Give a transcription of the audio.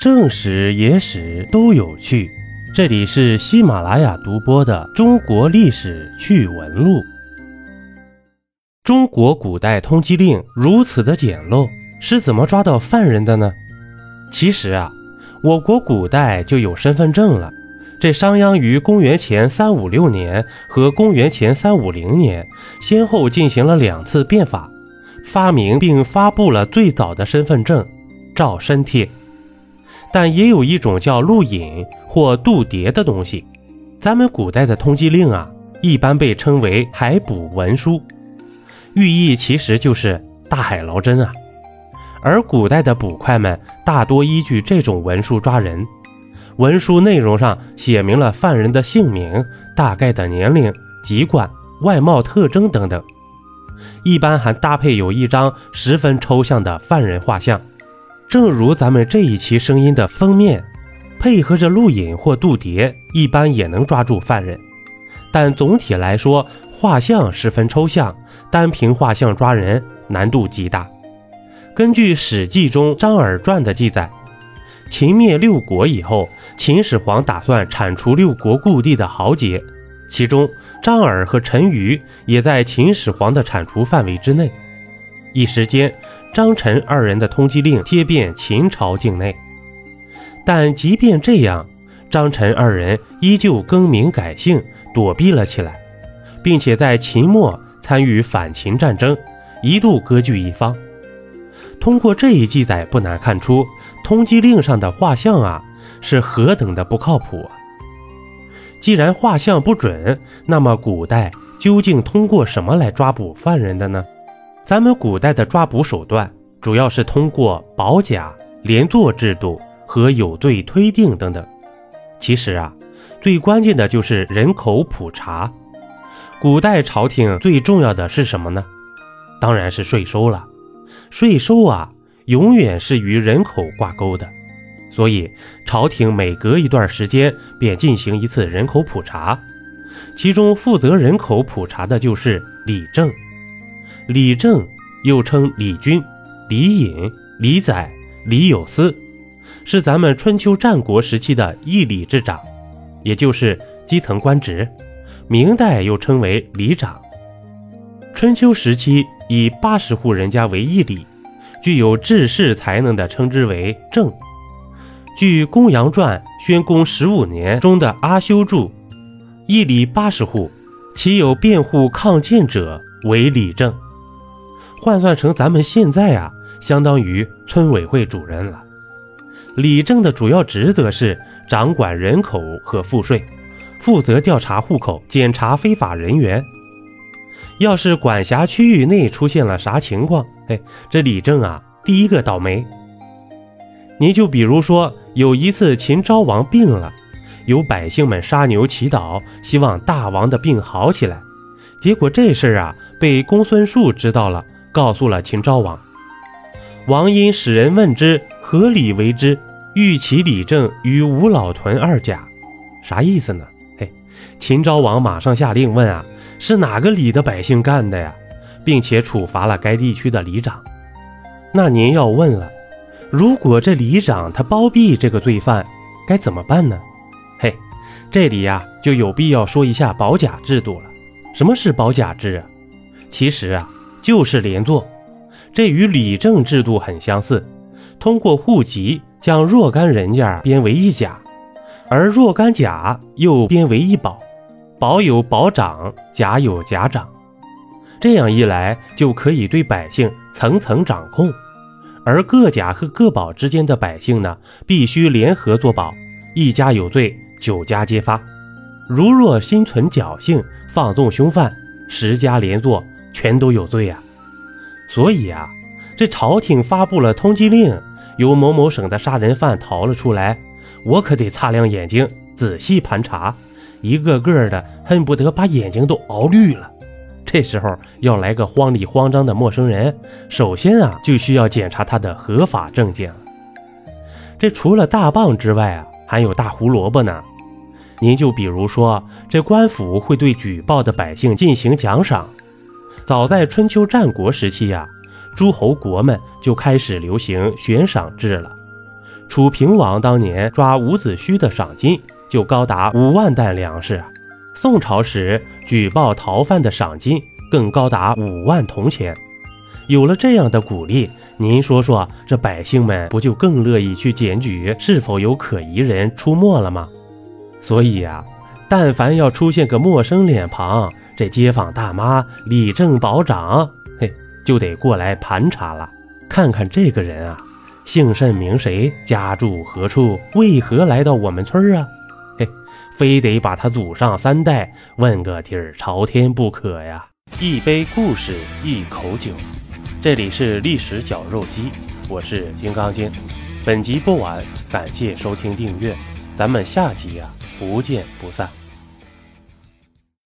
正史、野史都有趣。这里是喜马拉雅独播的《中国历史趣闻录》。中国古代通缉令如此的简陋，是怎么抓到犯人的呢？其实啊，我国古代就有身份证了。这商鞅于公元前三五六年和公元前三五零年，先后进行了两次变法，发明并发布了最早的身份证——照身帖。但也有一种叫录引或度牒的东西。咱们古代的通缉令啊，一般被称为海捕文书，寓意其实就是大海捞针啊。而古代的捕快们大多依据这种文书抓人。文书内容上写明了犯人的姓名、大概的年龄、籍贯、外貌特征等等，一般还搭配有一张十分抽象的犯人画像，正如咱们这一期声音的封面，配合着录影或度牒，一般也能抓住犯人。但总体来说，画像十分抽象，单凭画像抓人难度极大。根据《史记》中张耳传的记载。秦灭六国以后，秦始皇打算铲除六国故地的豪杰，其中张耳和陈馀也在秦始皇的铲除范围之内。一时间，张陈二人的通缉令贴遍秦朝境内。但即便这样，张陈二人依旧更名改姓，躲避了起来，并且在秦末参与反秦战争，一度割据一方。通过这一记载，不难看出。通缉令上的画像啊，是何等的不靠谱啊！既然画像不准，那么古代究竟通过什么来抓捕犯人的呢？咱们古代的抓捕手段主要是通过保甲、连坐制度和有罪推定等等。其实啊，最关键的就是人口普查。古代朝廷最重要的是什么呢？当然是税收了。税收啊。永远是与人口挂钩的，所以朝廷每隔一段时间便进行一次人口普查，其中负责人口普查的就是李政。李政又称李军、李隐、李宰、李有司，是咱们春秋战国时期的一里之长，也就是基层官职。明代又称为里长。春秋时期以八十户人家为一里。具有治世才能的，称之为正。据《公羊传》宣公十五年中的阿修注，一里八十户，其有辩护抗谏者为里正。换算成咱们现在啊，相当于村委会主任了。李正的主要职责是掌管人口和赋税，负责调查户口、检查非法人员。要是管辖区域内出现了啥情况，哎，这李正啊，第一个倒霉。你就比如说，有一次秦昭王病了，有百姓们杀牛祈祷，希望大王的病好起来。结果这事儿啊，被公孙述知道了，告诉了秦昭王。王因使人问之，何理为之？欲其理正与吴老屯二甲，啥意思呢？嘿，秦昭王马上下令问啊。是哪个里的百姓干的呀？并且处罚了该地区的里长。那您要问了，如果这里长他包庇这个罪犯，该怎么办呢？嘿，这里呀就有必要说一下保甲制度了。什么是保甲制啊？其实啊就是连坐，这与里政制度很相似。通过户籍将若干人家编为一甲，而若干甲又编为一保。保有保长，甲有甲长，这样一来就可以对百姓层层掌控，而各甲和各保之间的百姓呢，必须联合作保，一家有罪，九家皆发。如若心存侥幸，放纵凶犯，十家连坐，全都有罪呀。所以啊，这朝廷发布了通缉令，有某某省的杀人犯逃了出来，我可得擦亮眼睛，仔细盘查。一个个的恨不得把眼睛都熬绿了。这时候要来个慌里慌张的陌生人，首先啊就需要检查他的合法证件。这除了大棒之外啊，还有大胡萝卜呢。您就比如说，这官府会对举报的百姓进行奖赏。早在春秋战国时期呀，诸侯国们就开始流行悬赏制了。楚平王当年抓伍子胥的赏金就高达五万担粮食，宋朝时举报逃犯的赏金更高达五万铜钱。有了这样的鼓励，您说说，这百姓们不就更乐意去检举是否有可疑人出没了吗？所以呀，但凡要出现个陌生脸庞，这街坊大妈、李正保长，嘿，就得过来盘查了，看看这个人啊。姓甚名谁？家住何处？为何来到我们村啊？嘿，非得把他祖上三代问个底儿朝天不可呀！一杯故事，一口酒，这里是历史绞肉机，我是金刚经。本集播完，感谢收听订阅，咱们下集呀，不见不散。